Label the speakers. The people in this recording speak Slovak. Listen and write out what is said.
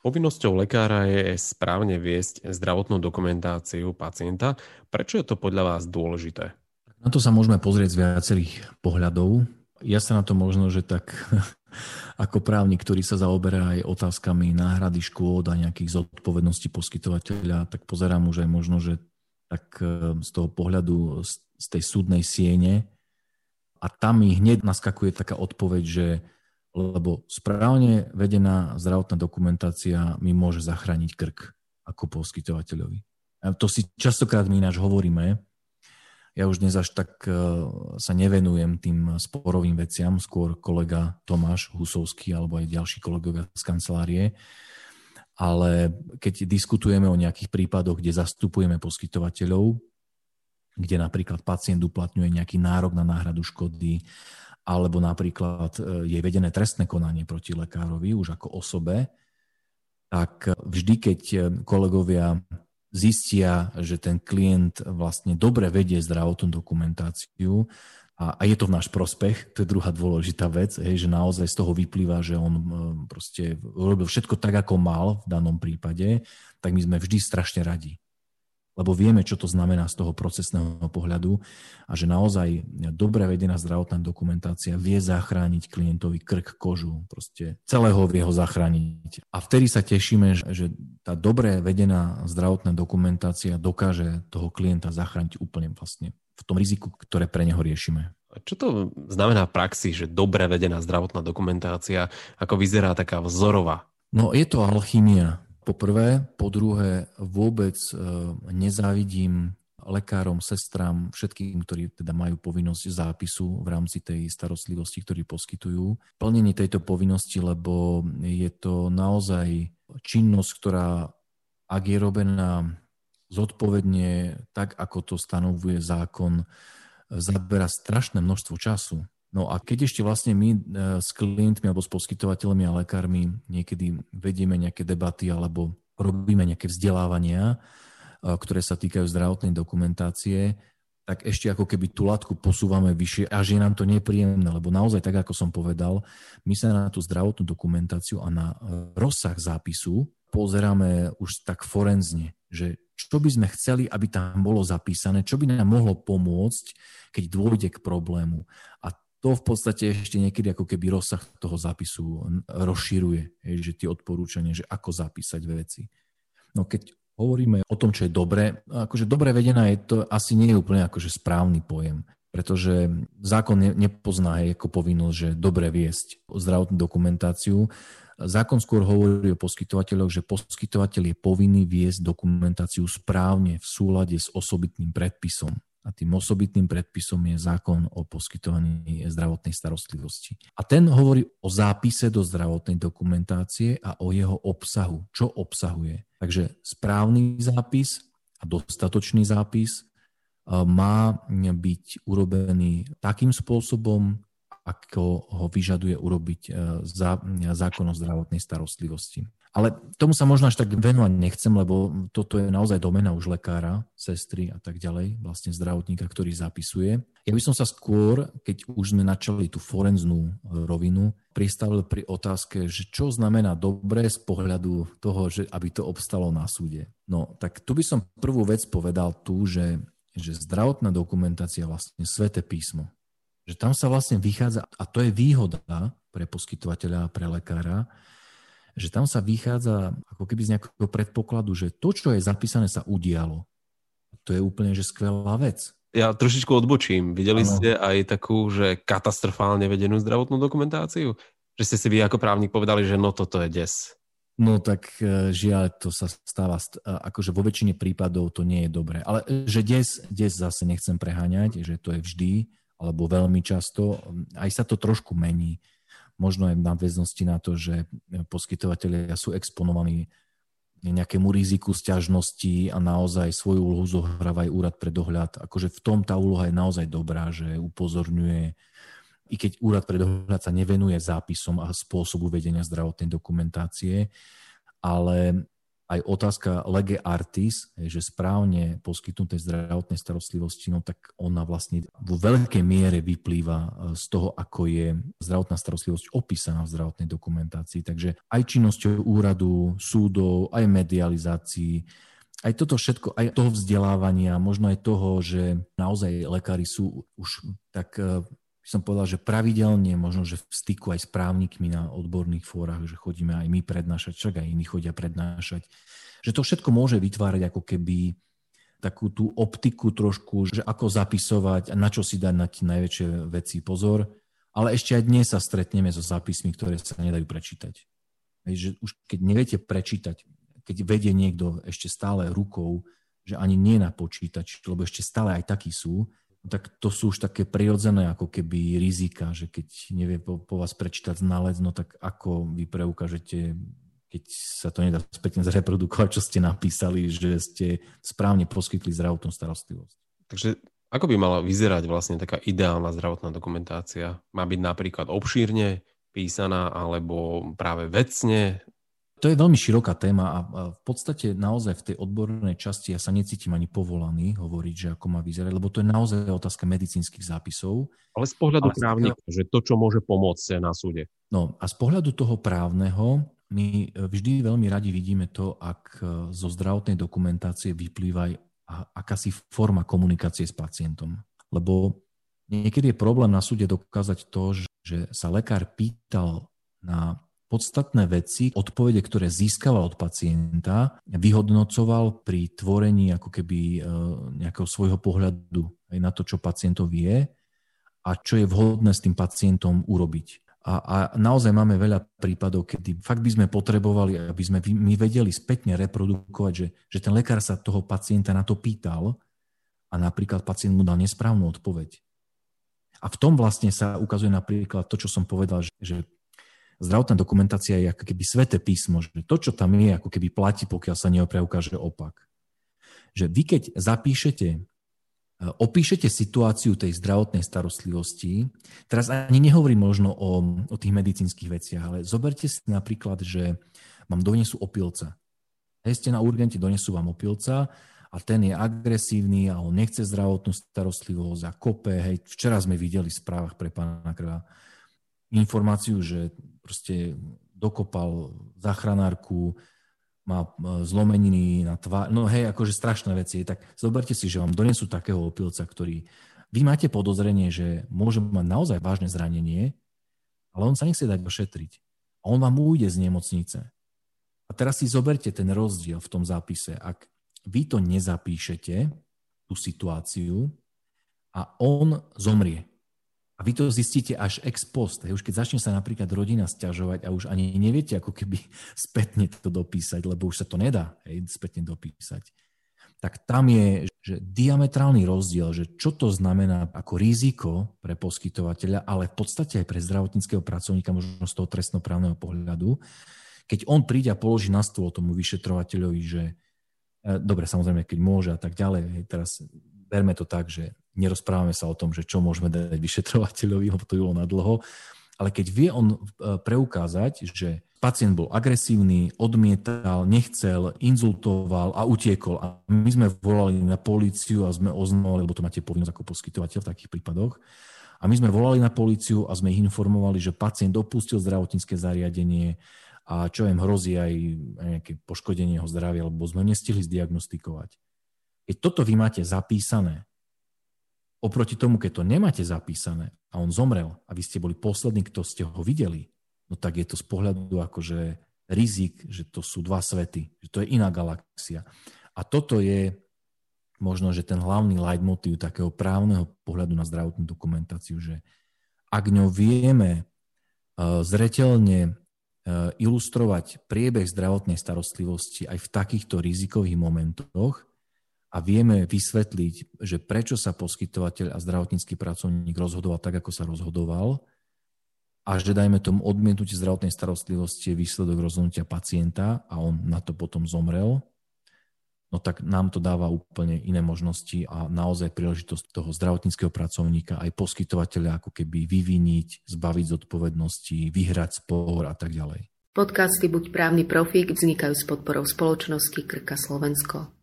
Speaker 1: Povinnosťou lekára je správne viesť zdravotnú dokumentáciu pacienta. Prečo je to podľa vás dôležité?
Speaker 2: Na to sa môžeme pozrieť z viacerých pohľadov. Ja sa na to možno, že tak ako právnik, ktorý sa zaoberá aj otázkami náhrady škôd a nejakých zodpovedností poskytovateľa, tak pozerám už aj možno, že tak e, z toho pohľadu z tej súdnej siene a tam mi hneď naskakuje taká odpoveď, že lebo správne vedená zdravotná dokumentácia mi môže zachrániť krk ako poskytovateľovi. A to si častokrát my ináč hovoríme. Ja už dnes až tak e, sa nevenujem tým sporovým veciam, skôr kolega Tomáš Husovský alebo aj ďalší kolegovia z kancelárie. Ale keď diskutujeme o nejakých prípadoch, kde zastupujeme poskytovateľov, kde napríklad pacient uplatňuje nejaký nárok na náhradu škody alebo napríklad e, je vedené trestné konanie proti lekárovi už ako osobe, tak vždy, keď e, kolegovia zistia, že ten klient vlastne dobre vedie zdravotnú dokumentáciu a, a je to v náš prospech, to je druhá dôležitá vec, hej, že naozaj z toho vyplýva, že on e, proste robil všetko tak, ako mal v danom prípade, tak my sme vždy strašne radi lebo vieme, čo to znamená z toho procesného pohľadu a že naozaj dobre vedená zdravotná dokumentácia vie zachrániť klientovi krk, kožu, proste celého vie ho zachrániť. A vtedy sa tešíme, že tá dobre vedená zdravotná dokumentácia dokáže toho klienta zachrániť úplne vlastne v tom riziku, ktoré pre neho riešime.
Speaker 1: Čo to znamená v praxi, že dobre vedená zdravotná dokumentácia, ako vyzerá taká vzorová?
Speaker 2: No je to alchymia po prvé. Po druhé, vôbec e, nezávidím lekárom, sestram, všetkým, ktorí teda majú povinnosť zápisu v rámci tej starostlivosti, ktorí poskytujú. Plnenie tejto povinnosti, lebo je to naozaj činnosť, ktorá, ak je robená zodpovedne, tak ako to stanovuje zákon, zabera strašné množstvo času. No a keď ešte vlastne my e, s klientmi alebo s poskytovateľmi a lekármi niekedy vedieme nejaké debaty alebo robíme nejaké vzdelávania, e, ktoré sa týkajú zdravotnej dokumentácie, tak ešte ako keby tú latku posúvame vyššie, až je nám to nepríjemné, lebo naozaj, tak ako som povedal, my sa na tú zdravotnú dokumentáciu a na e, rozsah zápisu pozeráme už tak forenzne, že čo by sme chceli, aby tam bolo zapísané, čo by nám mohlo pomôcť, keď dôjde k problému. A to v podstate ešte niekedy ako keby rozsah toho zápisu rozširuje, že tie odporúčania, že ako zapísať veci. No keď hovoríme o tom, čo je dobre, akože dobre vedená je to asi nie je úplne akože správny pojem, pretože zákon nepozná ako povinnosť, že dobre viesť zdravotnú dokumentáciu. Zákon skôr hovorí o poskytovateľoch, že poskytovateľ je povinný viesť dokumentáciu správne v súlade s osobitným predpisom a tým osobitným predpisom je zákon o poskytovaní zdravotnej starostlivosti. A ten hovorí o zápise do zdravotnej dokumentácie a o jeho obsahu. Čo obsahuje? Takže správny zápis a dostatočný zápis e, má byť urobený takým spôsobom, ako ho vyžaduje urobiť e, zákon o zdravotnej starostlivosti. Ale tomu sa možno až tak venovať nechcem, lebo toto je naozaj domena už lekára, sestry a tak ďalej, vlastne zdravotníka, ktorý zapisuje. Ja by som sa skôr, keď už sme načali tú forenznú rovinu, pristavil pri otázke, že čo znamená dobre z pohľadu toho, že aby to obstalo na súde. No, tak tu by som prvú vec povedal tu, že, že zdravotná dokumentácia vlastne sveté písmo. Že tam sa vlastne vychádza, a to je výhoda pre poskytovateľa a pre lekára, že tam sa vychádza ako keby z nejakého predpokladu, že to, čo je zapísané, sa udialo. To je úplne že skvelá vec.
Speaker 1: Ja trošičku odbočím. Videli ano. ste aj takú, že katastrofálne vedenú zdravotnú dokumentáciu? Že ste si vy ako právnik povedali, že no toto je des.
Speaker 2: No tak e, žiaľ, to sa stáva, akože vo väčšine prípadov to nie je dobré. Ale e, že des, des zase nechcem preháňať, že to je vždy, alebo veľmi často, aj sa to trošku mení možno aj v nadväznosti na to, že poskytovateľia sú exponovaní nejakému riziku sťažnosti a naozaj svoju úlohu zohráva aj úrad pre dohľad. Akože v tom tá úloha je naozaj dobrá, že upozorňuje, i keď úrad pre dohľad sa nevenuje zápisom a spôsobu vedenia zdravotnej dokumentácie, ale aj otázka lege artis, že správne poskytnuté zdravotnej starostlivosti, no tak ona vlastne vo veľkej miere vyplýva e, z toho, ako je zdravotná starostlivosť opísaná v zdravotnej dokumentácii. Takže aj činnosťou úradu, súdov, aj medializácií, aj toto všetko, aj toho vzdelávania, možno aj toho, že naozaj lekári sú už tak e, som povedal, že pravidelne, možno, že v styku aj s právnikmi na odborných fórach, že chodíme aj my prednášať, však aj iní chodia prednášať, že to všetko môže vytvárať ako keby takú tú optiku trošku, že ako zapisovať a na čo si dať na tie najväčšie veci pozor. Ale ešte aj dnes sa stretneme so zápismi, ktoré sa nedajú prečítať. Hej, že už keď neviete prečítať, keď vedie niekto ešte stále rukou, že ani nie na počítač, lebo ešte stále aj takí sú, tak to sú už také prirodzené ako keby rizika, že keď nevie po, po vás prečítať znalec, no tak ako vy preukážete, keď sa to nedá spätne zreprodukovať, čo ste napísali, že ste správne poskytli zdravotnú starostlivosť.
Speaker 1: Takže ako by mala vyzerať vlastne taká ideálna zdravotná dokumentácia? Má byť napríklad obšírne písaná alebo práve vecne
Speaker 2: to je veľmi široká téma a v podstate naozaj v tej odbornej časti ja sa necítim ani povolaný hovoriť, že ako má vyzerať, lebo to je naozaj otázka medicínskych zápisov.
Speaker 1: Ale z pohľadu právnika, že to, čo môže pomôcť na súde.
Speaker 2: No a z pohľadu toho právneho my vždy veľmi radi vidíme to, ak zo zdravotnej dokumentácie vyplýva aj akási forma komunikácie s pacientom. Lebo niekedy je problém na súde dokázať to, že sa lekár pýtal na podstatné veci, odpovede, ktoré získaval od pacienta, vyhodnocoval pri tvorení ako keby e, nejakého svojho pohľadu aj na to, čo pacientov vie a čo je vhodné s tým pacientom urobiť. A, a naozaj máme veľa prípadov, kedy fakt by sme potrebovali, aby sme my vedeli spätne reprodukovať, že, že ten lekár sa toho pacienta na to pýtal a napríklad pacient mu dal nesprávnu odpoveď. A v tom vlastne sa ukazuje napríklad to, čo som povedal, že, že zdravotná dokumentácia je ako keby sveté písmo, že to, čo tam je, ako keby platí, pokiaľ sa neopreukáže opak. Že vy keď zapíšete, e, opíšete situáciu tej zdravotnej starostlivosti, teraz ani nehovorím možno o, o tých medicínskych veciach, ale zoberte si napríklad, že vám donesú opilca. Hej, ste na urgente, donesú vám opilca a ten je agresívny a on nechce zdravotnú starostlivosť a kope. Hej, včera sme videli v správach pre pána Krva informáciu, že proste dokopal záchranárku, má e, zlomeniny na tvár, no hej, akože strašné veci. Tak zoberte si, že vám donesú takého opilca, ktorý vy máte podozrenie, že môže mať naozaj vážne zranenie, ale on sa nechce dať ošetriť. A on vám ujde z nemocnice. A teraz si zoberte ten rozdiel v tom zápise. Ak vy to nezapíšete, tú situáciu, a on zomrie. A vy to zistíte až ex post. Hej. Už keď začne sa napríklad rodina stiažovať a už ani neviete ako keby spätne to dopísať, lebo už sa to nedá hej, spätne dopísať. Tak tam je že diametrálny rozdiel, že čo to znamená ako riziko pre poskytovateľa, ale v podstate aj pre zdravotníckého pracovníka, možno z toho trestnoprávneho pohľadu, keď on príde a položí na stôl tomu vyšetrovateľovi, že e, dobre, samozrejme, keď môže a tak ďalej, hej, teraz berme to tak, že nerozprávame sa o tom, že čo môžeme dať vyšetrovateľovi, lebo to bolo na dlho, ale keď vie on e, preukázať, že pacient bol agresívny, odmietal, nechcel, inzultoval a utiekol. A my sme volali na políciu a sme oznamovali, lebo to máte povinnosť ako poskytovateľ v takých prípadoch. A my sme volali na políciu a sme ich informovali, že pacient opustil zdravotnícke zariadenie a čo im hrozí aj nejaké poškodenie jeho zdravia, lebo sme nestihli zdiagnostikovať. Keď toto vy máte zapísané Oproti tomu, keď to nemáte zapísané a on zomrel a vy ste boli poslední, kto ste ho videli, no tak je to z pohľadu akože rizik, že to sú dva svety, že to je iná galaxia. A toto je možno, že ten hlavný leitmotiv takého právneho pohľadu na zdravotnú dokumentáciu, že ak ňou vieme e, zretelne e, ilustrovať priebeh zdravotnej starostlivosti aj v takýchto rizikových momentoch, a vieme vysvetliť, že prečo sa poskytovateľ a zdravotnícky pracovník rozhodoval tak, ako sa rozhodoval a že dajme tomu odmietnutie zdravotnej starostlivosti je výsledok rozhodnutia pacienta a on na to potom zomrel, no tak nám to dáva úplne iné možnosti a naozaj príležitosť toho zdravotníckého pracovníka aj poskytovateľa ako keby vyviniť, zbaviť zodpovednosti, vyhrať spor a tak ďalej.
Speaker 3: Podcasty Buď právny profík vznikajú s podporou spoločnosti Krka Slovensko.